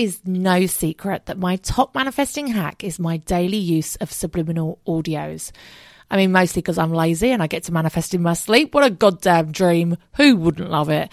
Is no secret that my top manifesting hack is my daily use of subliminal audios. I mean, mostly because I'm lazy and I get to manifest in my sleep. What a goddamn dream. Who wouldn't love it?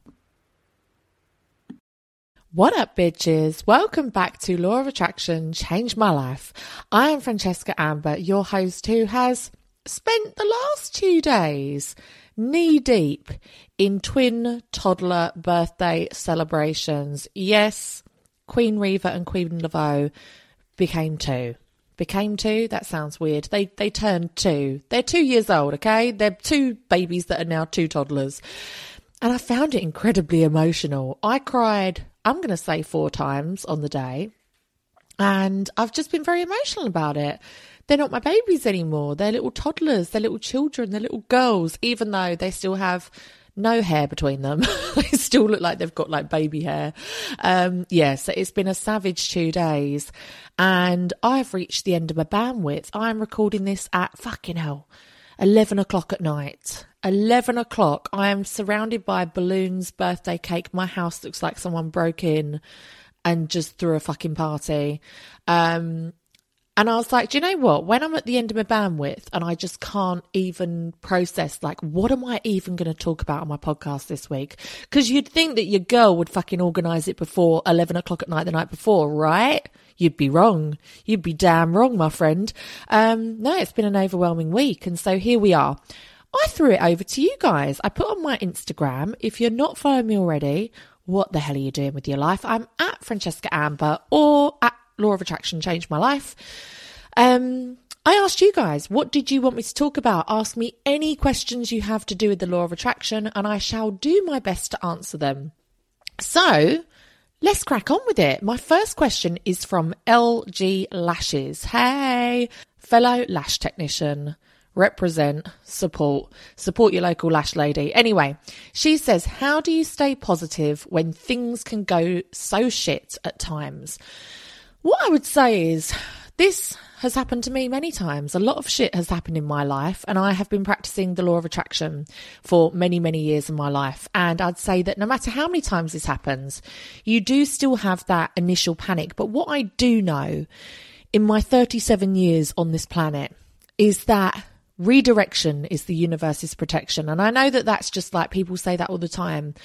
What up, bitches? Welcome back to Law of Attraction Change My Life. I am Francesca Amber, your host who has spent the last two days knee deep in twin toddler birthday celebrations. Yes, Queen Reva and Queen Laveau became two. Became two? That sounds weird. They they turned two. They're two years old, okay? They're two babies that are now two toddlers. And I found it incredibly emotional. I cried I'm going to say four times on the day. And I've just been very emotional about it. They're not my babies anymore. They're little toddlers, they're little children, they're little girls, even though they still have no hair between them. they still look like they've got like baby hair. Um, yeah, so it's been a savage two days. And I've reached the end of my bandwidth. I'm recording this at fucking hell, 11 o'clock at night. 11 o'clock, I am surrounded by balloons, birthday cake. My house looks like someone broke in and just threw a fucking party. Um, and I was like, do you know what? When I'm at the end of my bandwidth and I just can't even process, like, what am I even going to talk about on my podcast this week? Because you'd think that your girl would fucking organise it before 11 o'clock at night the night before, right? You'd be wrong. You'd be damn wrong, my friend. Um, no, it's been an overwhelming week. And so here we are. I threw it over to you guys. I put on my Instagram. If you're not following me already, what the hell are you doing with your life? I'm at Francesca Amber or at Law of Attraction Change My Life. Um, I asked you guys, what did you want me to talk about? Ask me any questions you have to do with the law of attraction, and I shall do my best to answer them. So, let's crack on with it. My first question is from LG Lashes. Hey, fellow lash technician represent, support, support your local lash lady. Anyway, she says, How do you stay positive when things can go so shit at times? What I would say is This has happened to me many times. A lot of shit has happened in my life, and I have been practicing the law of attraction for many, many years in my life. And I'd say that no matter how many times this happens, you do still have that initial panic. But what I do know in my 37 years on this planet is that redirection is the universe's protection. And I know that that's just like people say that all the time.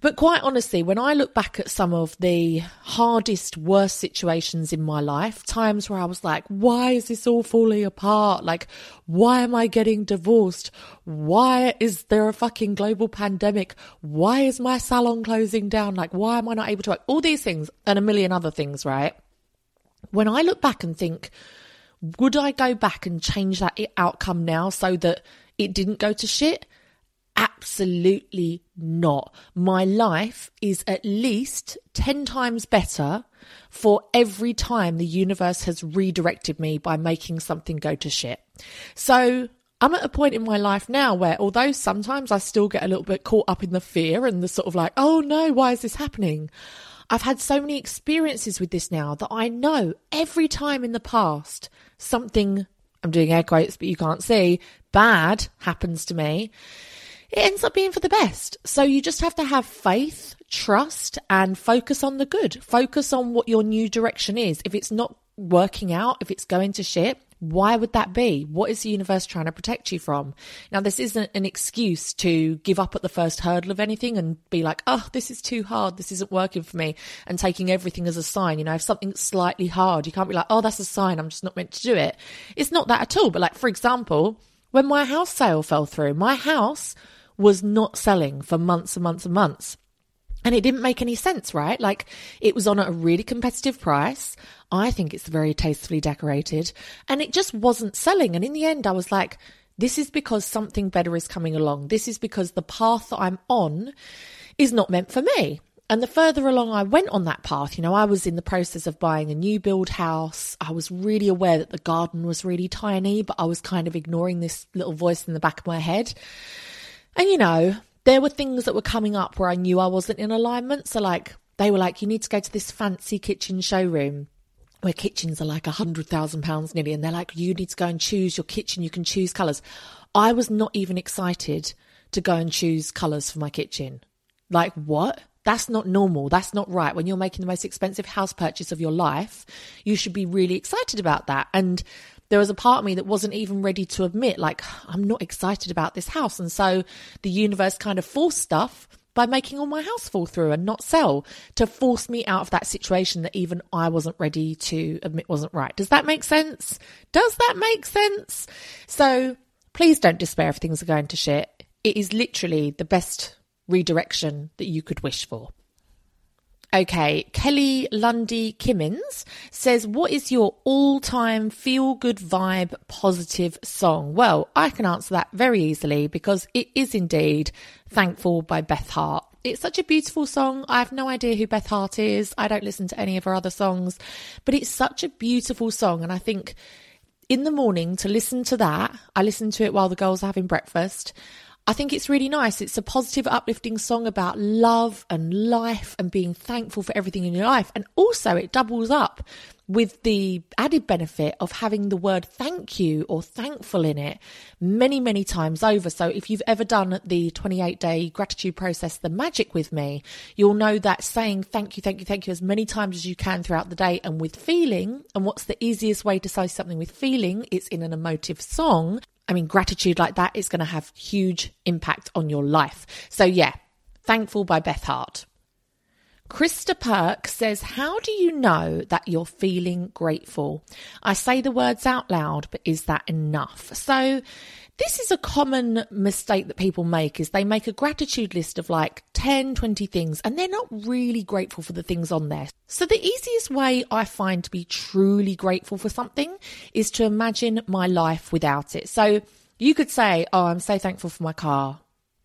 But quite honestly, when I look back at some of the hardest, worst situations in my life, times where I was like, why is this all falling apart? Like, why am I getting divorced? Why is there a fucking global pandemic? Why is my salon closing down? Like, why am I not able to work? All these things and a million other things, right? When I look back and think, would I go back and change that outcome now so that it didn't go to shit? Absolutely not. My life is at least 10 times better for every time the universe has redirected me by making something go to shit. So I'm at a point in my life now where, although sometimes I still get a little bit caught up in the fear and the sort of like, oh no, why is this happening? I've had so many experiences with this now that I know every time in the past something, I'm doing air quotes, but you can't see, bad happens to me it ends up being for the best. So you just have to have faith, trust, and focus on the good. Focus on what your new direction is. If it's not working out, if it's going to shit, why would that be? What is the universe trying to protect you from? Now, this isn't an excuse to give up at the first hurdle of anything and be like, oh, this is too hard. This isn't working for me. And taking everything as a sign. You know, if something's slightly hard, you can't be like, oh, that's a sign. I'm just not meant to do it. It's not that at all. But like, for example, when my house sale fell through, my house was not selling for months and months and months. And it didn't make any sense, right? Like it was on at a really competitive price. I think it's very tastefully decorated and it just wasn't selling. And in the end, I was like, this is because something better is coming along. This is because the path that I'm on is not meant for me. And the further along I went on that path, you know, I was in the process of buying a new build house. I was really aware that the garden was really tiny, but I was kind of ignoring this little voice in the back of my head. And you know, there were things that were coming up where I knew I wasn't in alignment. So, like, they were like, you need to go to this fancy kitchen showroom where kitchens are like a hundred thousand pounds nearly. And they're like, you need to go and choose your kitchen. You can choose colours. I was not even excited to go and choose colours for my kitchen. Like, what? That's not normal. That's not right. When you're making the most expensive house purchase of your life, you should be really excited about that. And there was a part of me that wasn't even ready to admit, like, I'm not excited about this house. And so the universe kind of forced stuff by making all my house fall through and not sell to force me out of that situation that even I wasn't ready to admit wasn't right. Does that make sense? Does that make sense? So please don't despair if things are going to shit. It is literally the best redirection that you could wish for. Okay, Kelly Lundy Kimmins says, What is your all time feel good vibe positive song? Well, I can answer that very easily because it is indeed Thankful by Beth Hart. It's such a beautiful song. I have no idea who Beth Hart is. I don't listen to any of her other songs, but it's such a beautiful song. And I think in the morning to listen to that, I listen to it while the girls are having breakfast. I think it's really nice. It's a positive, uplifting song about love and life and being thankful for everything in your life. And also, it doubles up with the added benefit of having the word thank you or thankful in it many, many times over. So, if you've ever done the 28 day gratitude process, the magic with me, you'll know that saying thank you, thank you, thank you as many times as you can throughout the day and with feeling. And what's the easiest way to say something with feeling? It's in an emotive song. I mean, gratitude like that is going to have huge impact on your life. So, yeah, Thankful by Beth Hart. Krista Perk says, How do you know that you're feeling grateful? I say the words out loud, but is that enough? So, this is a common mistake that people make is they make a gratitude list of like 10 20 things and they're not really grateful for the things on there so the easiest way i find to be truly grateful for something is to imagine my life without it so you could say oh i'm so thankful for my car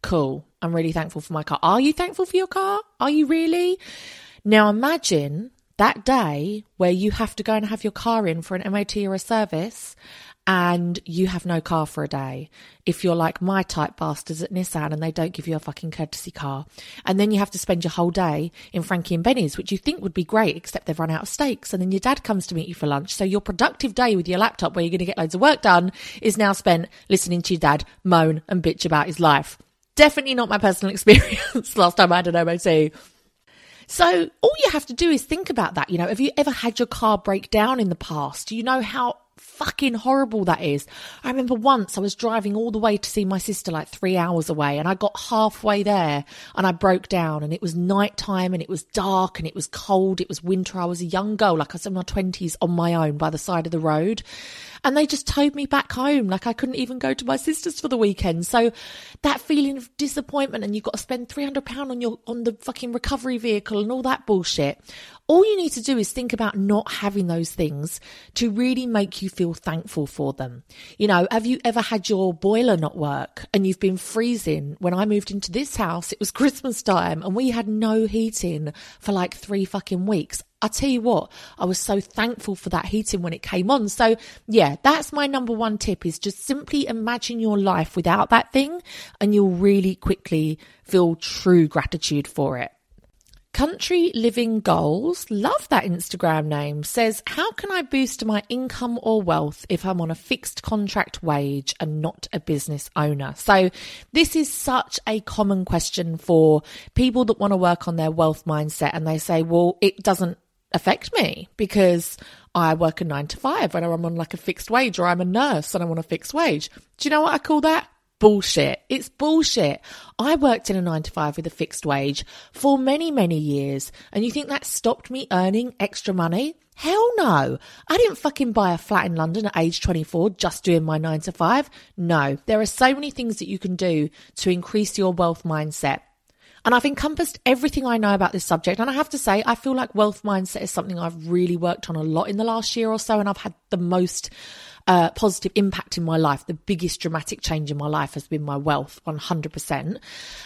cool i'm really thankful for my car are you thankful for your car are you really now imagine that day where you have to go and have your car in for an MOT or a service and you have no car for a day. If you're like my type bastards at Nissan and they don't give you a fucking courtesy car. And then you have to spend your whole day in Frankie and Benny's, which you think would be great, except they've run out of steaks. And then your dad comes to meet you for lunch. So your productive day with your laptop where you're going to get loads of work done is now spent listening to your dad moan and bitch about his life. Definitely not my personal experience last time I had an MOT. So all you have to do is think about that. You know, have you ever had your car break down in the past? Do you know how fucking horrible that is. I remember once I was driving all the way to see my sister like three hours away and I got halfway there and I broke down and it was night time and it was dark and it was cold. It was winter. I was a young girl, like I was in my twenties on my own by the side of the road and they just towed me back home. Like I couldn't even go to my sister's for the weekend. So that feeling of disappointment and you've got to spend £300 on your, on the fucking recovery vehicle and all that bullshit. All you need to do is think about not having those things to really make you feel thankful for them. You know, have you ever had your boiler not work and you've been freezing? When I moved into this house, it was Christmas time and we had no heating for like three fucking weeks. I tell you what, I was so thankful for that heating when it came on. So yeah, that's my number one tip is just simply imagine your life without that thing and you'll really quickly feel true gratitude for it. Country Living Goals, love that Instagram name, says, How can I boost my income or wealth if I'm on a fixed contract wage and not a business owner? So, this is such a common question for people that want to work on their wealth mindset and they say, Well, it doesn't affect me because I work a nine to five and I'm on like a fixed wage or I'm a nurse and I'm on a fixed wage. Do you know what I call that? bullshit. It's bullshit. I worked in a nine to five with a fixed wage for many, many years. And you think that stopped me earning extra money? Hell no. I didn't fucking buy a flat in London at age 24 just doing my nine to five. No, there are so many things that you can do to increase your wealth mindset. And I've encompassed everything I know about this subject. And I have to say, I feel like wealth mindset is something I've really worked on a lot in the last year or so. And I've had the most uh, positive impact in my life. The biggest dramatic change in my life has been my wealth, 100%.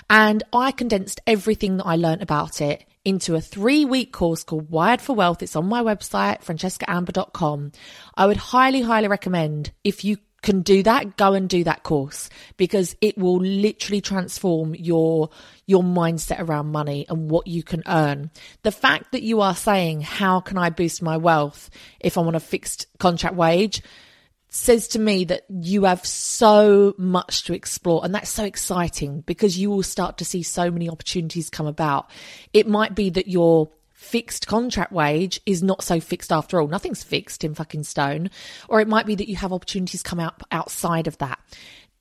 And I condensed everything that I learned about it into a three week course called Wired for Wealth. It's on my website, francescaamber.com. I would highly, highly recommend if you can do that, go and do that course because it will literally transform your your mindset around money and what you can earn. The fact that you are saying, how can I boost my wealth if I'm on a fixed contract wage? says to me that you have so much to explore and that's so exciting because you will start to see so many opportunities come about. It might be that your fixed contract wage is not so fixed after all. Nothing's fixed in fucking stone. Or it might be that you have opportunities come out outside of that.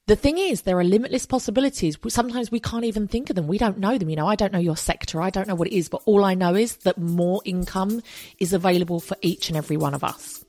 The thing is, there are limitless possibilities. Sometimes we can't even think of them. We don't know them. You know, I don't know your sector. I don't know what it is, but all I know is that more income is available for each and every one of us.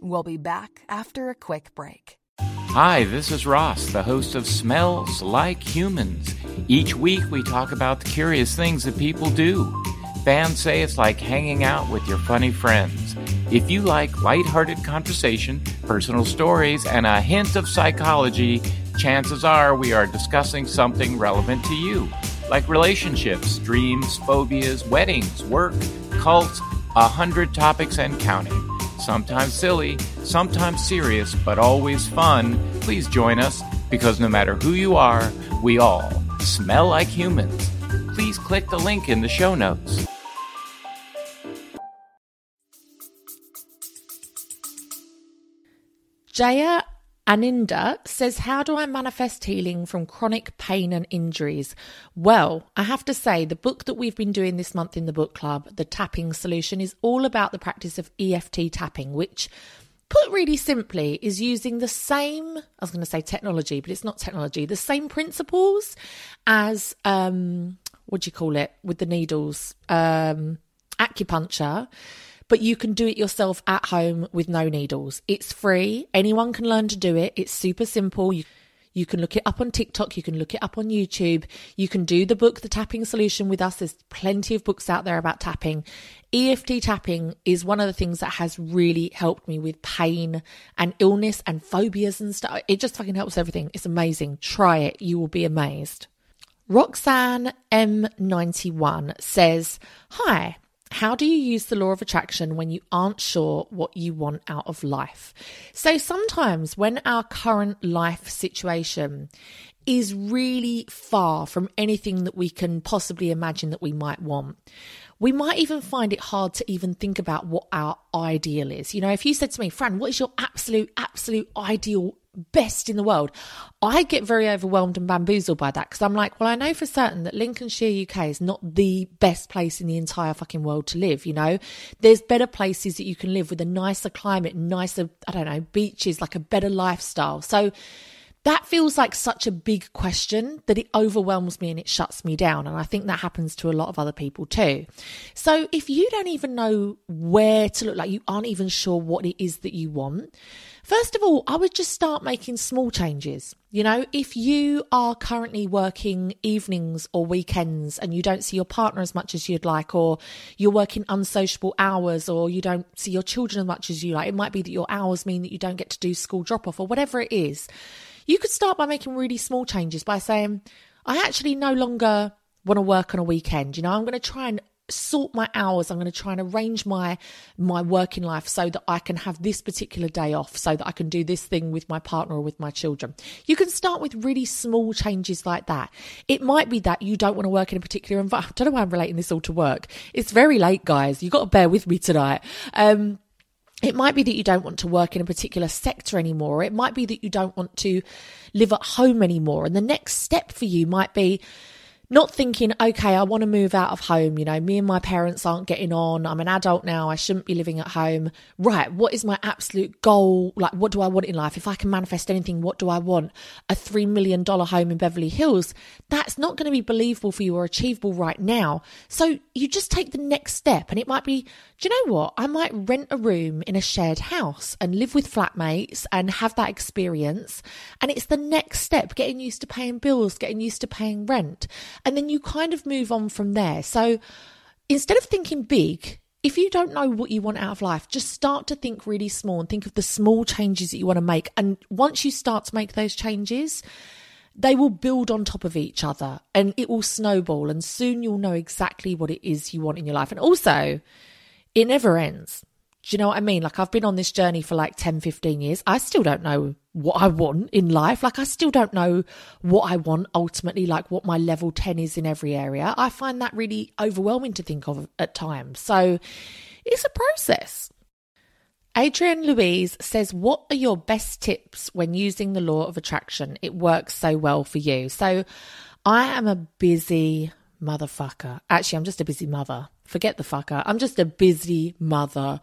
We'll be back after a quick break. Hi, this is Ross, the host of Smells Like Humans. Each week we talk about the curious things that people do. Fans say it's like hanging out with your funny friends. If you like lighthearted conversation, personal stories, and a hint of psychology, chances are we are discussing something relevant to you, like relationships, dreams, phobias, weddings, work, cults, a hundred topics and counting sometimes silly, sometimes serious, but always fun, please join us because no matter who you are, we all smell like humans. Please click the link in the show notes. Jaya Aninda says, How do I manifest healing from chronic pain and injuries? Well, I have to say, the book that we've been doing this month in the book club, The Tapping Solution, is all about the practice of EFT tapping, which, put really simply, is using the same, I was going to say technology, but it's not technology, the same principles as, um, what do you call it, with the needles, um, acupuncture but you can do it yourself at home with no needles. It's free. Anyone can learn to do it. It's super simple. You, you can look it up on TikTok. You can look it up on YouTube. You can do the book, The Tapping Solution, with us. There's plenty of books out there about tapping. EFT tapping is one of the things that has really helped me with pain and illness and phobias and stuff. It just fucking helps everything. It's amazing. Try it. You will be amazed. Roxanne M91 says, Hi, How do you use the law of attraction when you aren't sure what you want out of life? So sometimes when our current life situation is really far from anything that we can possibly imagine that we might want, we might even find it hard to even think about what our ideal is. You know, if you said to me, Fran, what is your absolute, absolute ideal best in the world. I get very overwhelmed and bamboozled by that because I'm like, well, I know for certain that Lincolnshire, UK is not the best place in the entire fucking world to live. You know, there's better places that you can live with a nicer climate, nicer, I don't know, beaches, like a better lifestyle. So, that feels like such a big question that it overwhelms me and it shuts me down. And I think that happens to a lot of other people too. So if you don't even know where to look, like you aren't even sure what it is that you want, first of all, I would just start making small changes. You know, if you are currently working evenings or weekends and you don't see your partner as much as you'd like, or you're working unsociable hours, or you don't see your children as much as you like, it might be that your hours mean that you don't get to do school drop off or whatever it is you could start by making really small changes by saying, I actually no longer want to work on a weekend. You know, I'm going to try and sort my hours. I'm going to try and arrange my my working life so that i can have this particular day off so that i can do this thing with my partner or with my children. You can start with really small changes like that. It might be that you don't want to work in a particular environment i don't know why i'm relating this all to work. It's very late guys. You've got to bear with me tonight. Um it might be that you don't want to work in a particular sector anymore. It might be that you don't want to live at home anymore. And the next step for you might be not thinking, okay, I want to move out of home. You know, me and my parents aren't getting on. I'm an adult now. I shouldn't be living at home. Right. What is my absolute goal? Like, what do I want in life? If I can manifest anything, what do I want? A $3 million home in Beverly Hills. That's not going to be believable for you or achievable right now. So you just take the next step and it might be, do you know what? I might rent a room in a shared house and live with flatmates and have that experience. And it's the next step, getting used to paying bills, getting used to paying rent. And then you kind of move on from there. So instead of thinking big, if you don't know what you want out of life, just start to think really small and think of the small changes that you want to make. And once you start to make those changes, they will build on top of each other and it will snowball. And soon you'll know exactly what it is you want in your life. And also, it never ends. Do you know what I mean? Like, I've been on this journey for like 10, 15 years. I still don't know what I want in life. Like, I still don't know what I want ultimately, like what my level 10 is in every area. I find that really overwhelming to think of at times. So, it's a process. Adrienne Louise says, What are your best tips when using the law of attraction? It works so well for you. So, I am a busy motherfucker. Actually, I'm just a busy mother forget the fucker. I'm just a busy mother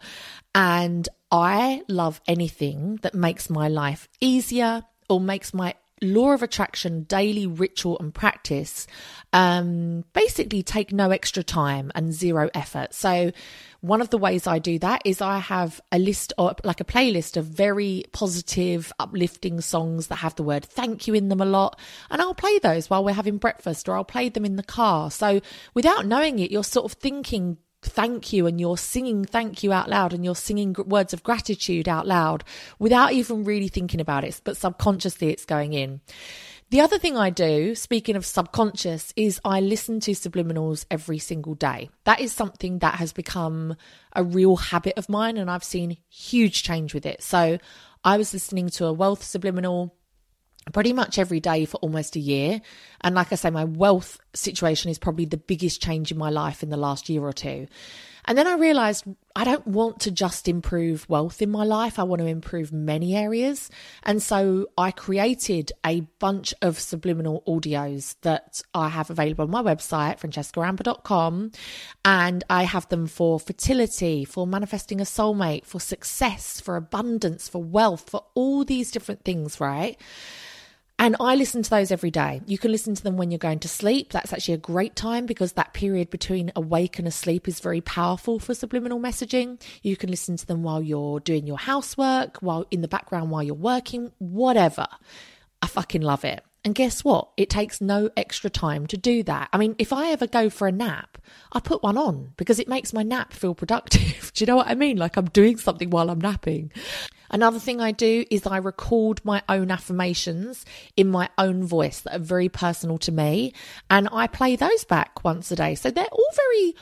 and I love anything that makes my life easier or makes my law of attraction daily ritual and practice um, basically take no extra time and zero effort. So, one of the ways I do that is I have a list or like a playlist of very positive, uplifting songs that have the word thank you in them a lot. And I'll play those while we're having breakfast or I'll play them in the car. So, without knowing it, you're sort of thinking thank you and you're singing thank you out loud and you're singing words of gratitude out loud without even really thinking about it, but subconsciously it's going in. The other thing I do, speaking of subconscious, is I listen to subliminals every single day. That is something that has become a real habit of mine and I've seen huge change with it. So I was listening to a wealth subliminal pretty much every day for almost a year. And like I say, my wealth situation is probably the biggest change in my life in the last year or two. And then I realized I don't want to just improve wealth in my life. I want to improve many areas. And so I created a bunch of subliminal audios that I have available on my website, francescaamber.com. And I have them for fertility, for manifesting a soulmate, for success, for abundance, for wealth, for all these different things, right? And I listen to those every day. You can listen to them when you're going to sleep. That's actually a great time because that period between awake and asleep is very powerful for subliminal messaging. You can listen to them while you're doing your housework, while in the background while you're working, whatever. I fucking love it. And guess what? It takes no extra time to do that. I mean, if I ever go for a nap, I put one on because it makes my nap feel productive. do you know what I mean? Like I'm doing something while I'm napping. Another thing I do is I record my own affirmations in my own voice that are very personal to me. And I play those back once a day. So they're all very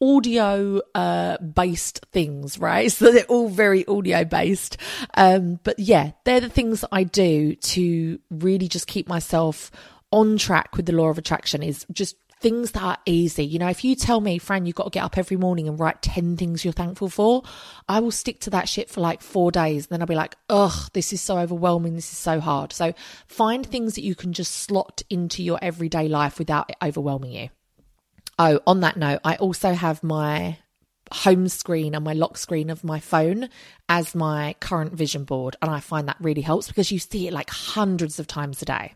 audio uh, based things, right? So they're all very audio based. Um, but yeah, they're the things I do to really just keep myself on track with the law of attraction is just things that are easy. You know, if you tell me, Fran, you've got to get up every morning and write 10 things you're thankful for, I will stick to that shit for like four days. And then I'll be like, ugh, this is so overwhelming. This is so hard. So find things that you can just slot into your everyday life without it overwhelming you. Oh, on that note, I also have my home screen and my lock screen of my phone as my current vision board. And I find that really helps because you see it like hundreds of times a day.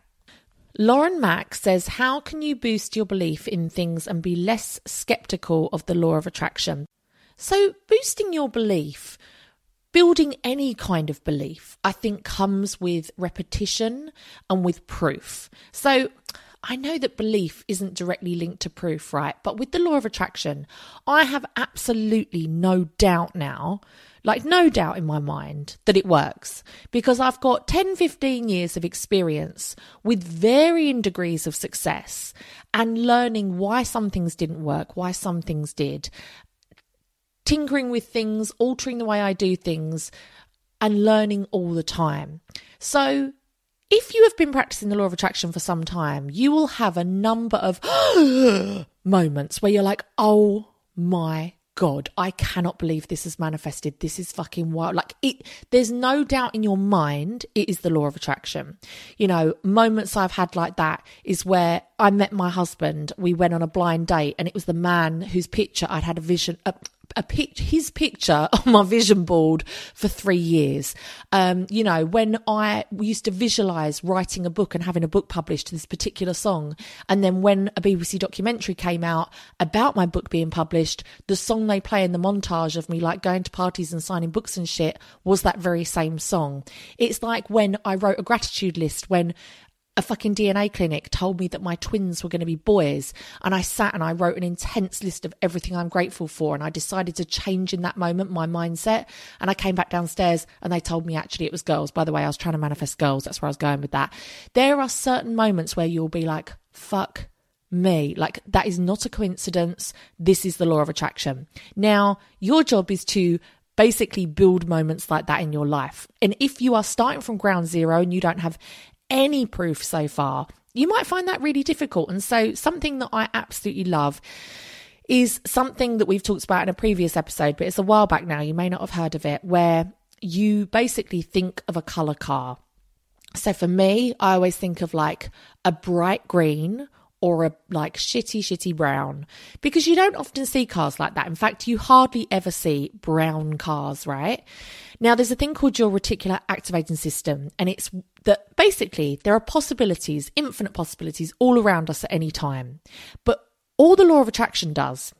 Lauren Mack says, How can you boost your belief in things and be less skeptical of the law of attraction? So, boosting your belief, building any kind of belief, I think comes with repetition and with proof. So, I know that belief isn't directly linked to proof, right? But with the law of attraction, I have absolutely no doubt now, like no doubt in my mind that it works because I've got 10, 15 years of experience with varying degrees of success and learning why some things didn't work, why some things did, tinkering with things, altering the way I do things, and learning all the time. So, if you have been practicing the law of attraction for some time, you will have a number of moments where you're like, oh my God, I cannot believe this has manifested. This is fucking wild. Like it, there's no doubt in your mind it is the law of attraction. You know, moments I've had like that is where I met my husband. We went on a blind date and it was the man whose picture I'd had a vision, uh, a pic- his picture on my vision board for three years. Um, you know, when I used to visualize writing a book and having a book published to this particular song, and then when a BBC documentary came out about my book being published, the song they play in the montage of me like going to parties and signing books and shit was that very same song. It's like when I wrote a gratitude list when a fucking DNA clinic told me that my twins were going to be boys. And I sat and I wrote an intense list of everything I'm grateful for. And I decided to change in that moment my mindset. And I came back downstairs and they told me actually it was girls. By the way, I was trying to manifest girls. That's where I was going with that. There are certain moments where you'll be like, fuck me. Like that is not a coincidence. This is the law of attraction. Now, your job is to basically build moments like that in your life. And if you are starting from ground zero and you don't have any proof so far, you might find that really difficult. And so, something that I absolutely love is something that we've talked about in a previous episode, but it's a while back now. You may not have heard of it, where you basically think of a color car. So, for me, I always think of like a bright green or a like shitty, shitty brown because you don't often see cars like that. In fact, you hardly ever see brown cars, right? Now, there's a thing called your reticular activating system, and it's that basically there are possibilities, infinite possibilities all around us at any time. But all the law of attraction does,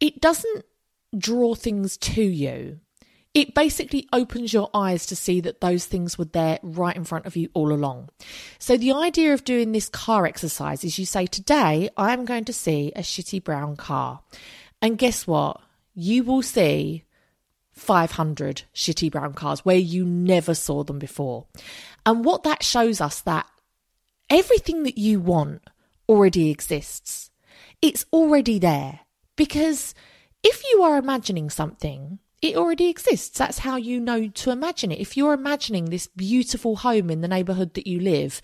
it doesn't draw things to you. It basically opens your eyes to see that those things were there right in front of you all along. So, the idea of doing this car exercise is you say, Today I'm going to see a shitty brown car. And guess what? You will see 500 shitty brown cars where you never saw them before. And what that shows us that everything that you want already exists. It's already there because if you are imagining something, it already exists. That's how you know to imagine it. If you're imagining this beautiful home in the neighborhood that you live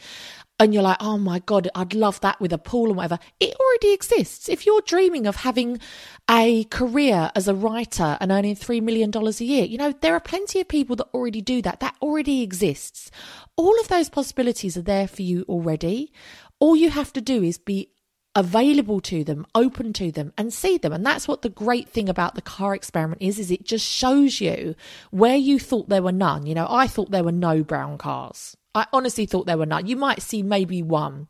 and you're like, oh my God, I'd love that with a pool and whatever, it already exists. If you're dreaming of having a career as a writer and earning $3 million a year, you know, there are plenty of people that already do that. That already exists. All of those possibilities are there for you already. All you have to do is be available to them, open to them and see them. And that's what the great thing about the car experiment is, is it just shows you where you thought there were none. You know, I thought there were no brown cars. I honestly thought there were none. You might see maybe one.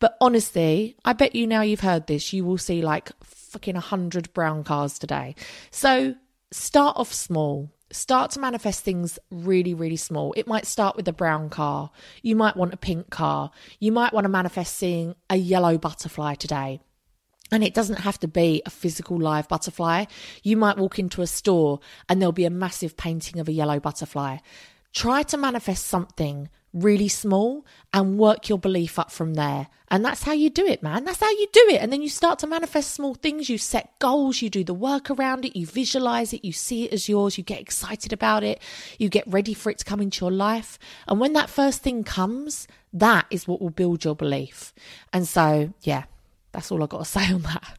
But honestly, I bet you now you've heard this, you will see like fucking a 100 brown cars today. So start off small. Start to manifest things really, really small. It might start with a brown car. You might want a pink car. You might want to manifest seeing a yellow butterfly today. And it doesn't have to be a physical live butterfly. You might walk into a store and there'll be a massive painting of a yellow butterfly try to manifest something really small and work your belief up from there. And that's how you do it, man. That's how you do it. And then you start to manifest small things. You set goals, you do the work around it, you visualize it, you see it as yours, you get excited about it, you get ready for it to come into your life. And when that first thing comes, that is what will build your belief. And so, yeah, that's all I've got to say on that.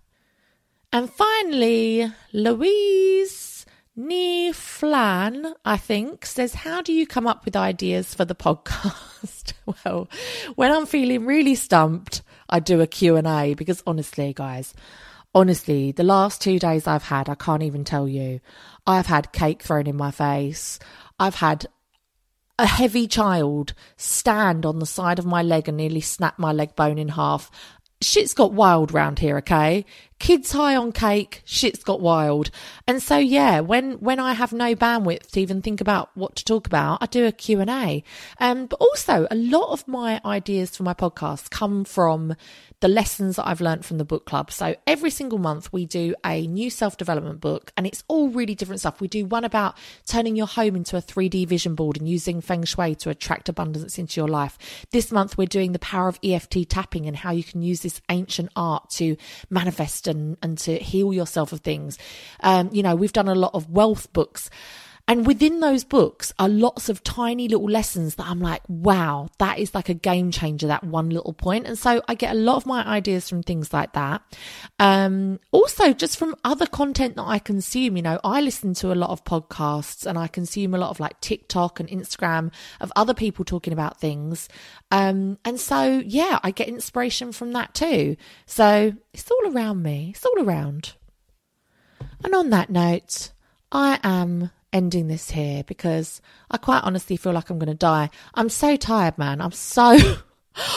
And finally, Louise Nee Flan, I think, says, How do you come up with ideas for the podcast? well, when I'm feeling really stumped, I do a Q&A because honestly, guys, honestly, the last two days I've had, I can't even tell you. I've had cake thrown in my face. I've had a heavy child stand on the side of my leg and nearly snap my leg bone in half shit's got wild round here, okay? Kids high on cake, shit's got wild. And so yeah, when when I have no bandwidth to even think about what to talk about, I do a Q&A. Um but also a lot of my ideas for my podcast come from the lessons that I've learned from the book club. So every single month we do a new self-development book and it's all really different stuff. We do one about turning your home into a 3D vision board and using feng shui to attract abundance into your life. This month we're doing the power of EFT tapping and how you can use this ancient art to manifest and, and to heal yourself of things. Um, you know, we've done a lot of wealth books. And within those books are lots of tiny little lessons that I'm like, wow, that is like a game changer, that one little point. And so I get a lot of my ideas from things like that. Um, also, just from other content that I consume, you know, I listen to a lot of podcasts and I consume a lot of like TikTok and Instagram of other people talking about things. Um, and so, yeah, I get inspiration from that too. So it's all around me, it's all around. And on that note, I am ending this here because I quite honestly feel like I'm going to die. I'm so tired, man. I'm so.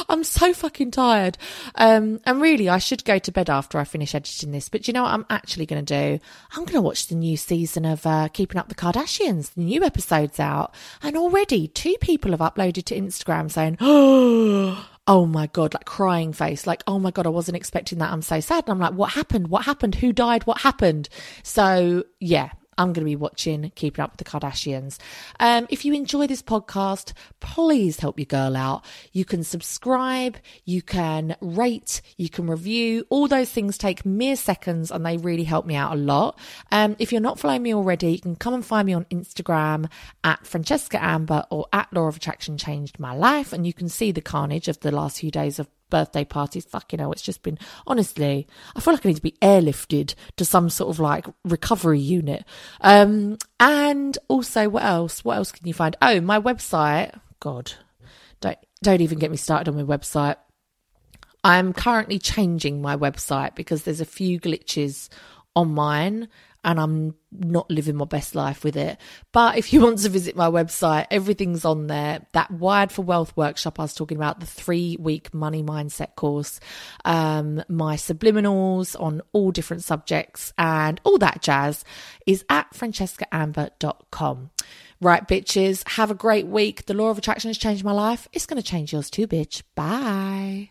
I'm so fucking tired. Um, and really, I should go to bed after I finish editing this. But you know what I'm actually going to do? I'm going to watch the new season of uh, Keeping Up the Kardashians. The new episode's out. And already two people have uploaded to Instagram saying, oh my God, like crying face, like, oh my God, I wasn't expecting that. I'm so sad. And I'm like, what happened? What happened? Who died? What happened? So yeah, I'm going to be watching Keeping Up with the Kardashians. Um, if you enjoy this podcast, please help your girl out. You can subscribe, you can rate, you can review. All those things take mere seconds and they really help me out a lot. Um, if you're not following me already, you can come and find me on Instagram at Francesca Amber or at Law of Attraction Changed My Life. And you can see the carnage of the last few days of birthday parties. Fuck, you know, it's just been, honestly, I feel like I need to be airlifted to some sort of like recovery unit. Um, and also, what else? What else can you find? Oh, my website. God, don't, don't even get me started on my website. I'm currently changing my website because there's a few glitches on mine and I'm not living my best life with it. But if you want to visit my website, everything's on there. That Wired for Wealth workshop I was talking about, the three week money mindset course, um, my subliminals on all different subjects and all that jazz is at francescaamber.com. Right, bitches, have a great week. The law of attraction has changed my life. It's going to change yours too, bitch. Bye.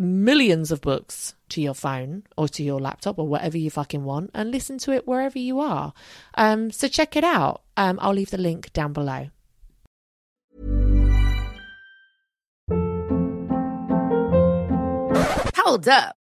millions of books to your phone or to your laptop or whatever you fucking want and listen to it wherever you are. Um, so check it out. Um, I'll leave the link down below. Hold up.